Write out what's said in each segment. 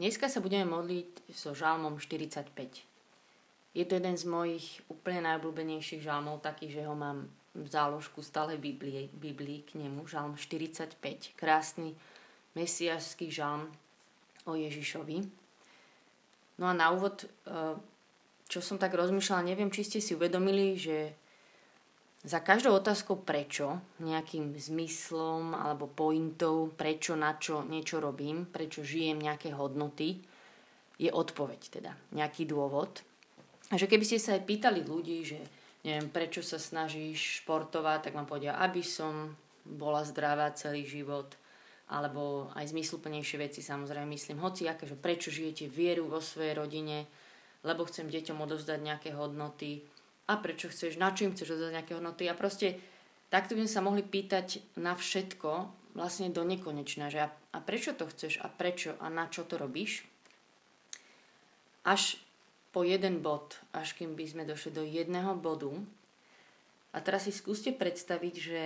Dneska sa budeme modliť so žalmom 45. Je to jeden z mojich úplne najobľúbenejších žalmov, taký, že ho mám v záložku stále Biblii, Biblii k nemu, žalm 45. Krásny mesiašský žalm o Ježišovi. No a na úvod, eh, čo som tak rozmýšľala, neviem, či ste si uvedomili, že za každou otázkou prečo, nejakým zmyslom alebo pointou, prečo, na čo niečo robím, prečo žijem nejaké hodnoty, je odpoveď teda, nejaký dôvod. A že keby ste sa aj pýtali ľudí, že neviem, prečo sa snažíš športovať, tak vám povedia, aby som bola zdravá celý život, alebo aj zmysluplnejšie veci samozrejme myslím, hoci aké, že prečo žijete vieru vo svojej rodine, lebo chcem deťom odovzdať nejaké hodnoty, a prečo chceš, na čo im chceš dodať nejaké hodnoty. A proste takto by sme sa mohli pýtať na všetko vlastne do nekonečna, že a, a prečo to chceš a prečo a na čo to robíš? Až po jeden bod, až kým by sme došli do jedného bodu. A teraz si skúste predstaviť, že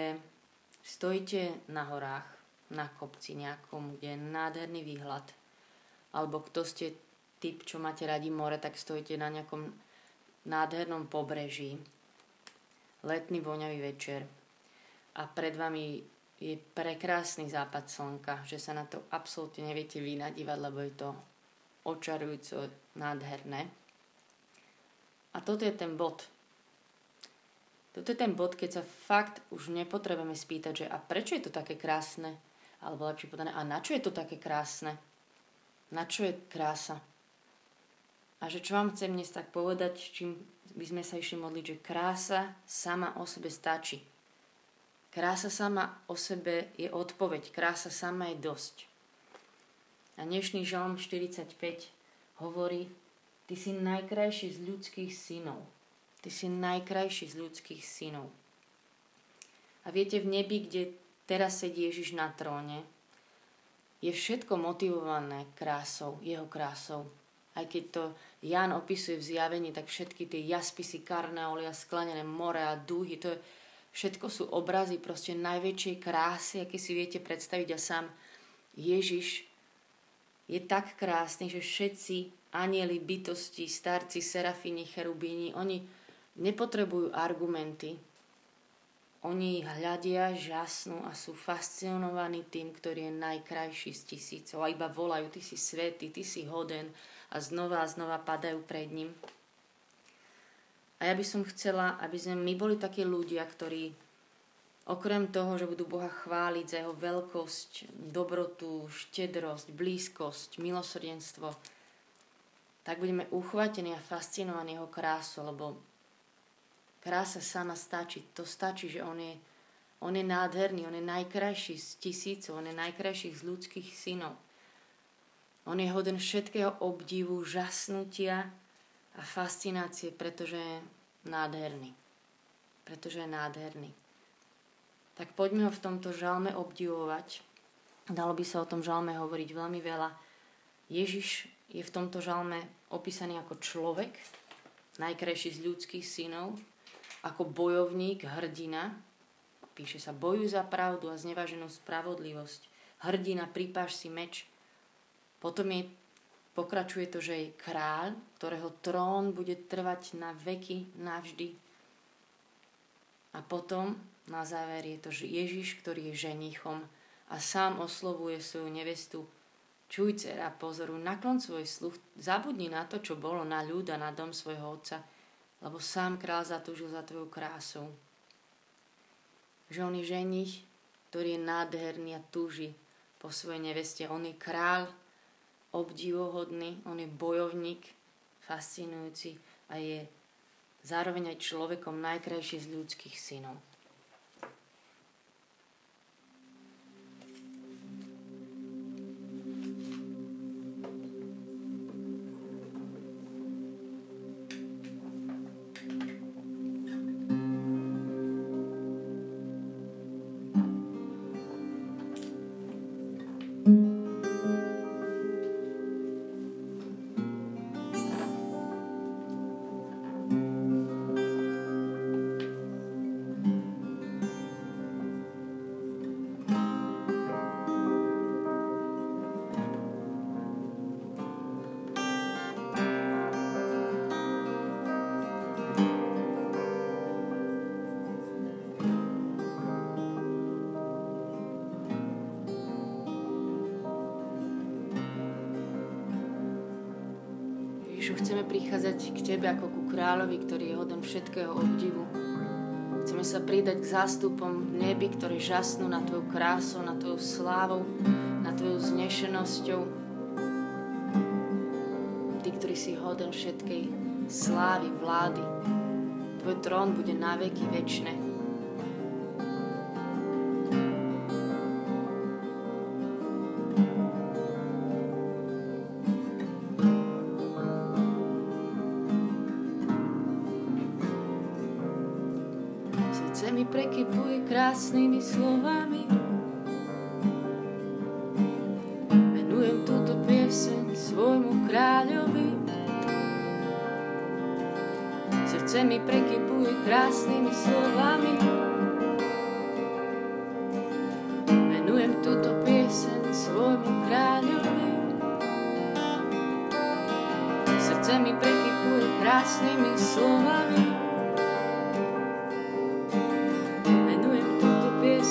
stojíte na horách, na kopci nejakom, kde je nádherný výhľad. Alebo kto ste typ, čo máte radi more, tak stojíte na nejakom nádhernom pobreží, letný voňavý večer a pred vami je prekrásny západ slnka, že sa na to absolútne neviete vynadívať, lebo je to očarujúco nádherné. A toto je ten bod. Toto je ten bod, keď sa fakt už nepotrebujeme spýtať, že a prečo je to také krásne? Alebo lepšie povedané, a na čo je to také krásne? Na čo je krása? A že čo vám chcem dnes tak povedať, čím by sme sa išli modliť, že krása sama o sebe stačí. Krása sama o sebe je odpoveď, krása sama je dosť. A dnešný žalm 45 hovorí, ty si najkrajší z ľudských synov. Ty si najkrajší z ľudských synov. A viete, v nebi, kde teraz sedí Ježiš na tróne, je všetko motivované krásou, jeho krásou aj keď to Jan opisuje v zjavení, tak všetky tie jaspisy, karneolia, sklenené more a dúhy, to je, všetko sú obrazy proste najväčšej krásy, aké si viete predstaviť. A sám Ježiš je tak krásny, že všetci anieli, bytosti, starci, serafíni, cherubíni, oni nepotrebujú argumenty. Oni hľadia, žasnú a sú fascinovaní tým, ktorý je najkrajší z tisícov. A iba volajú, ty si svetý, ty si hoden, a znova a znova padajú pred ním. A ja by som chcela, aby sme my boli takí ľudia, ktorí okrem toho, že budú Boha chváliť za jeho veľkosť, dobrotu, štedrosť, blízkosť, milosrdenstvo, tak budeme uchvatení a fascinovaní jeho krásu, lebo krása sama stačí. To stačí, že on je, on je nádherný, on je najkrajší z tisícov, on je najkrajší z ľudských synov. On je hoden všetkého obdivu, žasnutia a fascinácie, pretože je nádherný. Pretože je nádherný. Tak poďme ho v tomto žalme obdivovať. Dalo by sa o tom žalme hovoriť veľmi veľa. Ježiš je v tomto žalme opísaný ako človek, najkrajší z ľudských synov, ako bojovník, hrdina. Píše sa, bojuj za pravdu a znevaženú spravodlivosť. Hrdina, pripáš si meč, potom je, pokračuje to, že je kráľ, ktorého trón bude trvať na veky, navždy. A potom na záver je to že Ježiš, ktorý je ženichom a sám oslovuje svoju nevestu. Čuj, dcera, pozoru, naklon svoj sluch, zabudni na to, čo bolo na ľud a na dom svojho otca, lebo sám král zatúžil za tvoju krásou. Že on je ženich, ktorý je nádherný a túži po svojej neveste. On je král, obdivohodný, on je bojovník, fascinujúci a je zároveň aj človekom najkrajší z ľudských synov. Chceme prichádzať k Tebe ako ku kráľovi, ktorý je hoden všetkého obdivu. Chceme sa pridať k zástupom v nebi, ktoré žasnú na Tvoju krásu, na Tvoju slávou, na Tvojou znešenosťou. Ty, ktorý si hoden všetkej slávy, vlády. Tvoj trón bude na veky večné. Krásnymi slovami. Venujem túto pieseň svojmu kráľovi. Srdce mi prekypuje krásnymi slovami. Venujem túto pieseň svojmu kráľovi. Srdce mi prekypuje krásnymi slovami.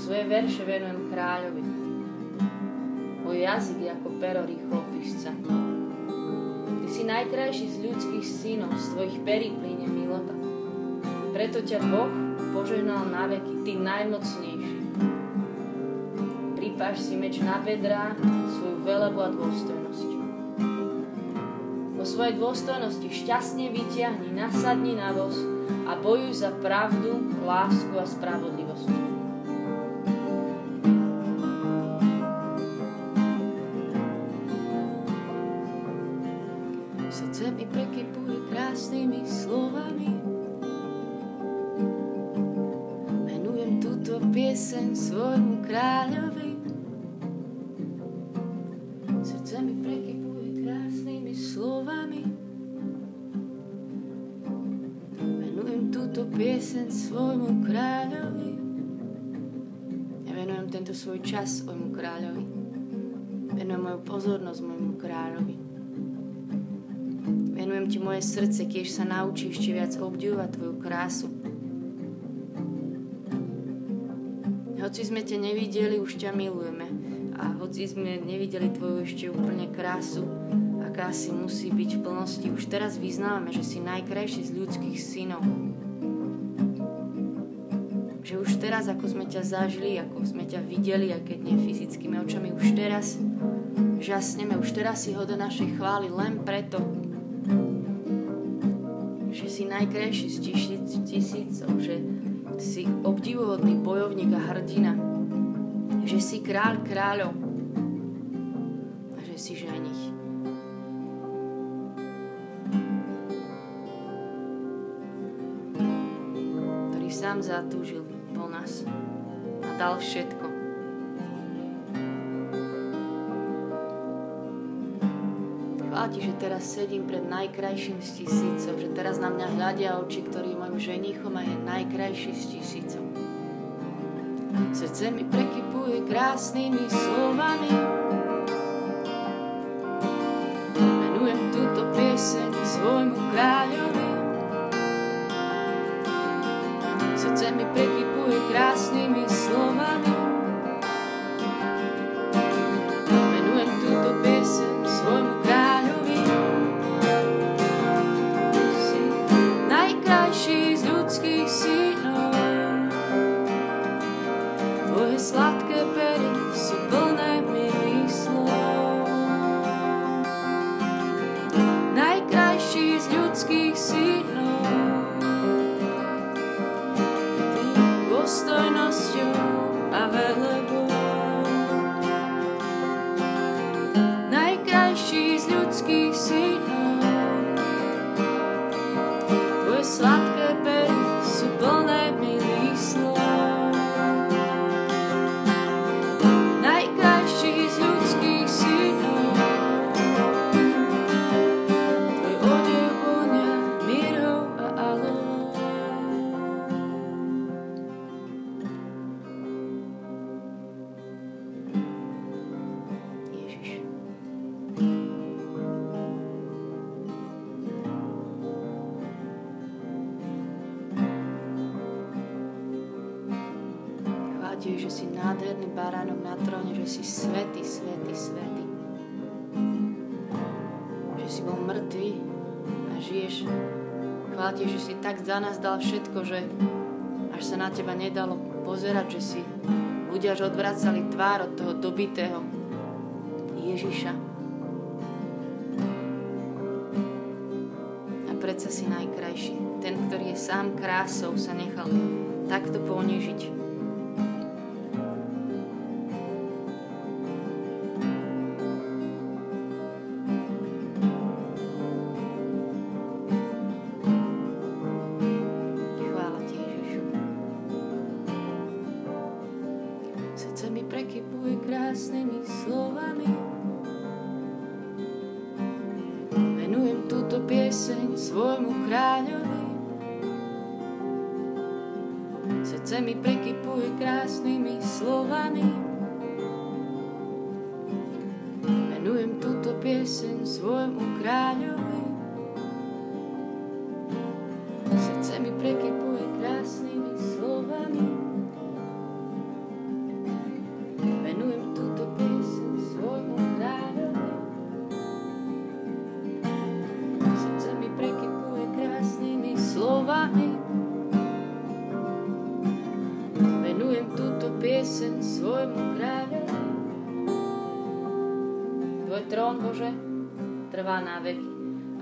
Svoje verše venujem kráľovi. Môj jazyk je ako pero rýchlopisca. Ty si najkrajší z ľudských synov, z tvojich perí plíne milota. Preto ťa Boh požehnal na veky, ty najmocnejší. Pripáš si meč na bedrá, svoju velebu a dôstojnosť. Po svojej dôstojnosti šťastne vyťahni, nasadni na voz, a bojuj za pravdu, lásku a spravodlivosť. Pozornosť môjmu kráľovi. Venujem ti moje srdce, keď sa naučí ešte viac obdivovať tvoju krásu. Hoci sme ťa nevideli, už ťa milujeme. A hoci sme nevideli tvoju ešte úplne krásu, aká si musí byť v plnosti, už teraz vyznávame, že si najkrajší z ľudských synov že už teraz, ako sme ťa zažili, ako sme ťa videli, aj keď nie fyzickými očami, už teraz žasneme, už teraz si ho do našej chvály len preto, že si najkrajší z tisíc, tisícov, že si obdivuhodný bojovník a hrdina, že si kráľ kráľov a že si ženich. ktorý sám zatúžil po nás a dal všetko. Ti, že teraz sedím pred najkrajším z tisícov, že teraz na mňa hľadia oči, ktorý môjim ženichom a je najkrajší z tisícov. Srdce mi prekypuje krásnymi slovami. Nádherný baránok na tróne, že si svetý, svetý, svetý. Že si bol mŕtvý a žiješ. Chvála ti, že si tak za nás dal všetko, že až sa na teba nedalo pozerať, že si ľudia až odvracali tvár od toho dobitého Ježiša. A predsa si najkrajší. Ten, ktorý je sám krásou, sa nechal takto ponižiť. srdce mi prekypuje krásnymi slovami. Menujem túto pieseň svojmu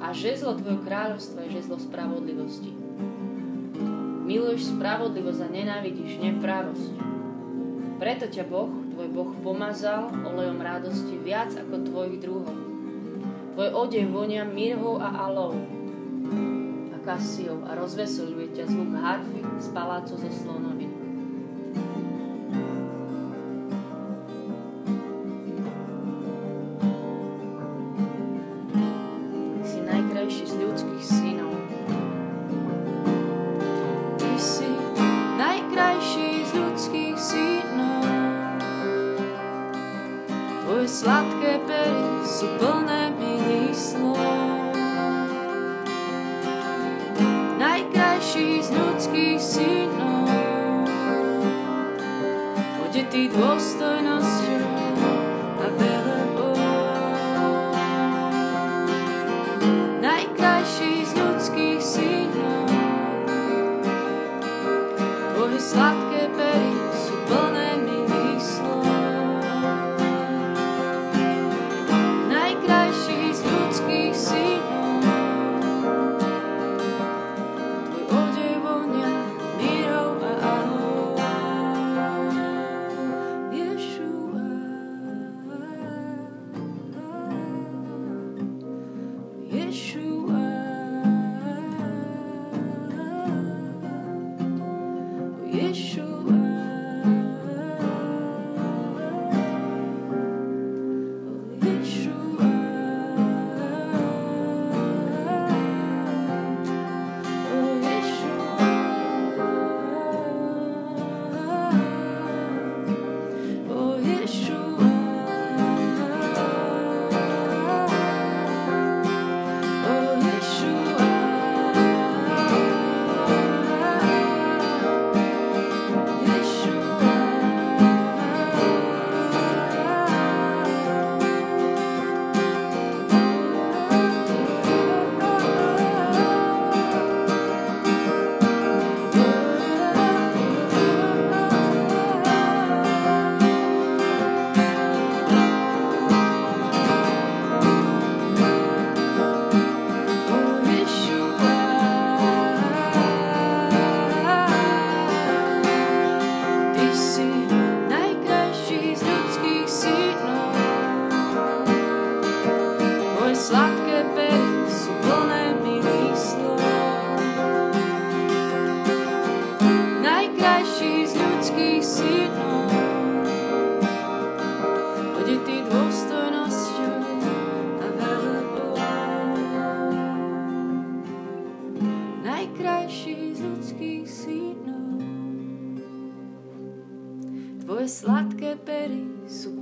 a žezlo Tvojho kráľovstva je žezlo spravodlivosti. Miluješ spravodlivosť a nenávidíš neprávosť. Preto ťa Boh, tvoj Boh, pomazal olejom radosti viac ako tvojich druhov. Tvoj odev vonia mirhou a alou a kasiou a rozveseluje ťa zvuk harfy z palácu zo slonoviny.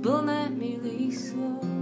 Vonia, mirou a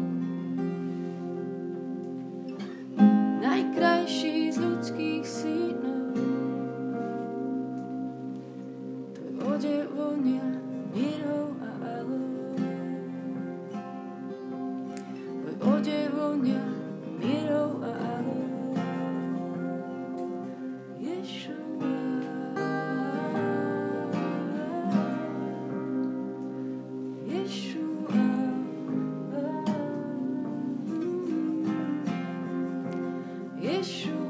shoes.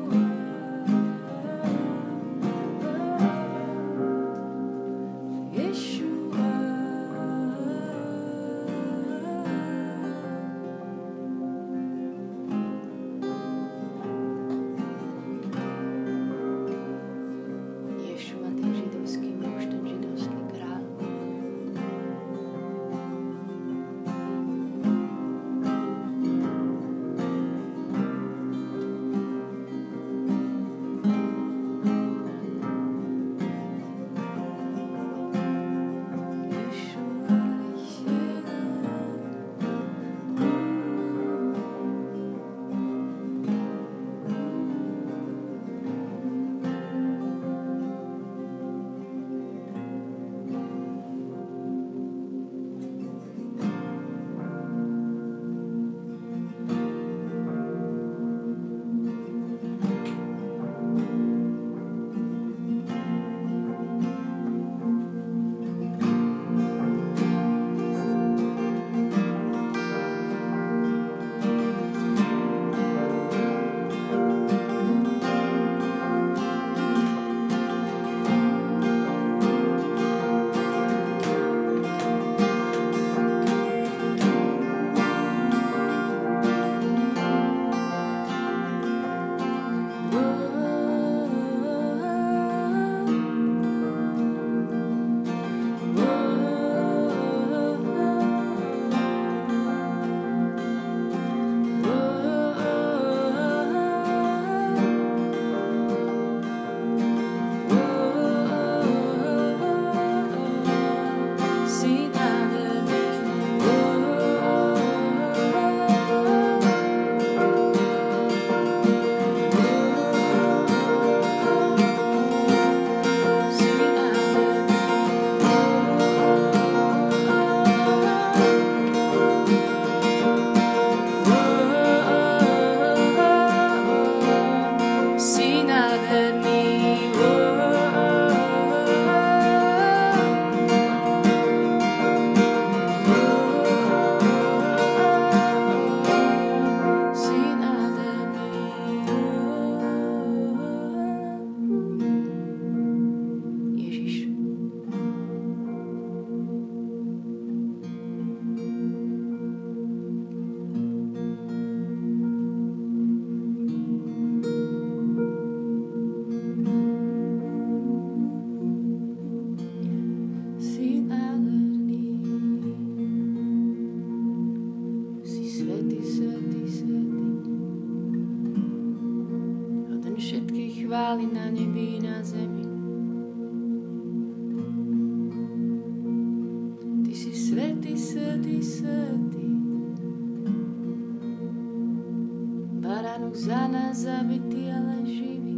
ránu za nás zabitý, ale živý.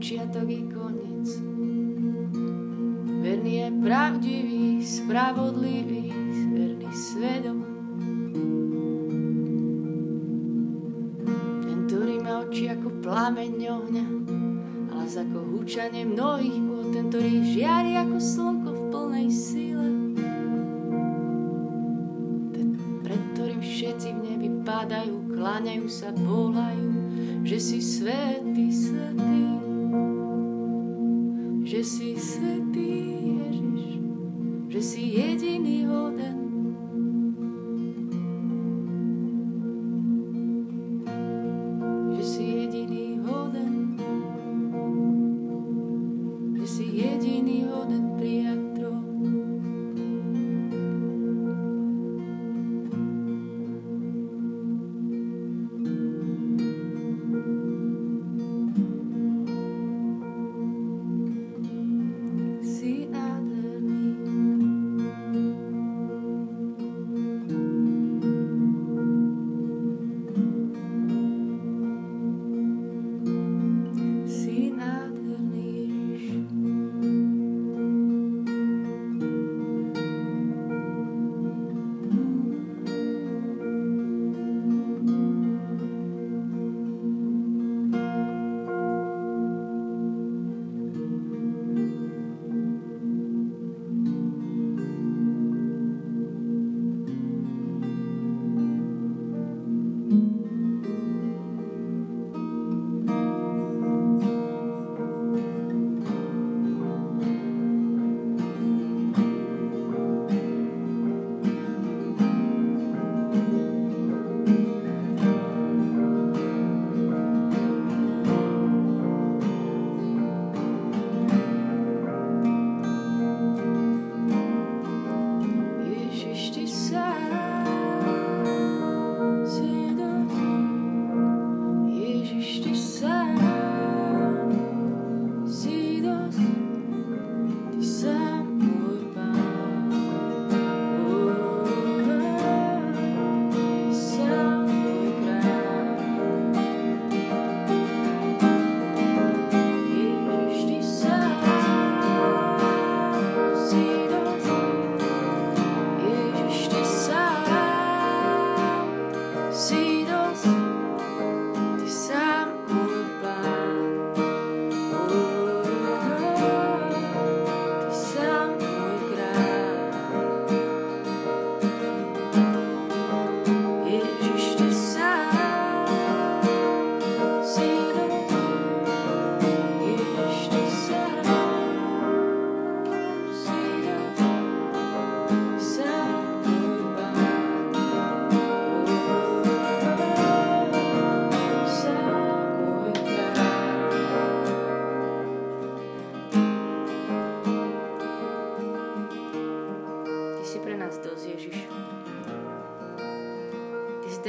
počiatok i koniec. Verný je pravdivý, spravodlivý, verný svedom. Ten, ktorý má oči ako plameň ohňa, ale ako húčanie mnohých bol ten, ktorý žiari ako slnko v plnej síle. Ten, pred ktorým všetci v nebi padajú, kláňajú sa, volajú, že si svetý, svetý. hoden prijať.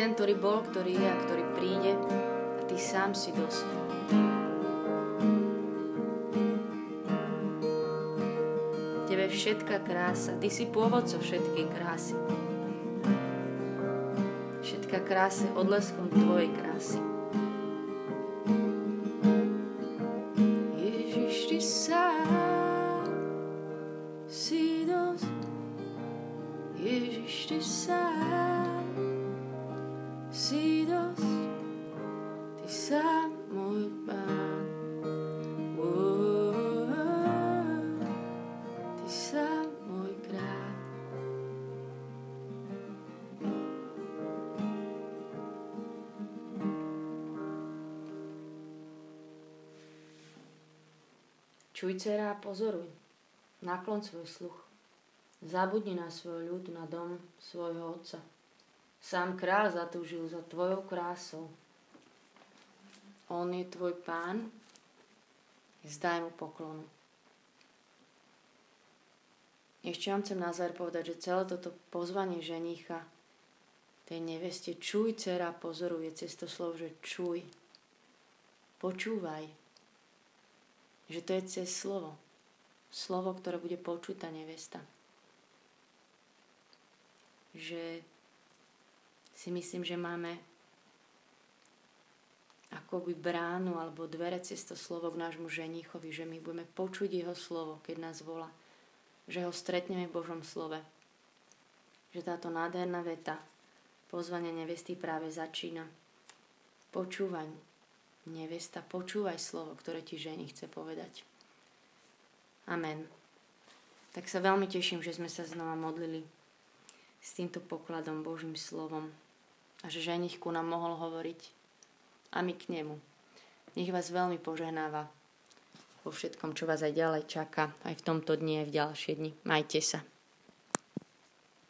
Ten, ktorý bol, ktorý je a ktorý príde a ty sám si dosť. Tebe všetká krása, ty si pôvodco všetkej krásy. Všetká krása odleskom tvojej krásy. Čuj, dcera, pozoruj. Naklon svoj sluch. Zabudni na svoj ľud, na dom svojho otca. Sám král zatúžil za tvojou krásou. On je tvoj pán, zdaj mu poklonu. Ešte vám chcem na záver povedať, že celé toto pozvanie ženicha tej neveste čuj, dcera, pozoruje cez to slovo, že čuj. Počúvaj že to je cez slovo. Slovo, ktoré bude počuť tá nevesta. Že si myslím, že máme akoby bránu alebo dvere cez to slovo k nášmu ženichovi, že my budeme počuť jeho slovo, keď nás volá. Že ho stretneme v Božom slove. Že táto nádherná veta pozvania nevesty práve začína. Počúvaň nevesta, počúvaj slovo, ktoré ti ženi chce povedať. Amen. Tak sa veľmi teším, že sme sa znova modlili s týmto pokladom Božím slovom a že ženich ku nám mohol hovoriť a my k nemu. Nech vás veľmi požehnáva vo všetkom, čo vás aj ďalej čaká, aj v tomto dni, aj v ďalšie dni. Majte sa.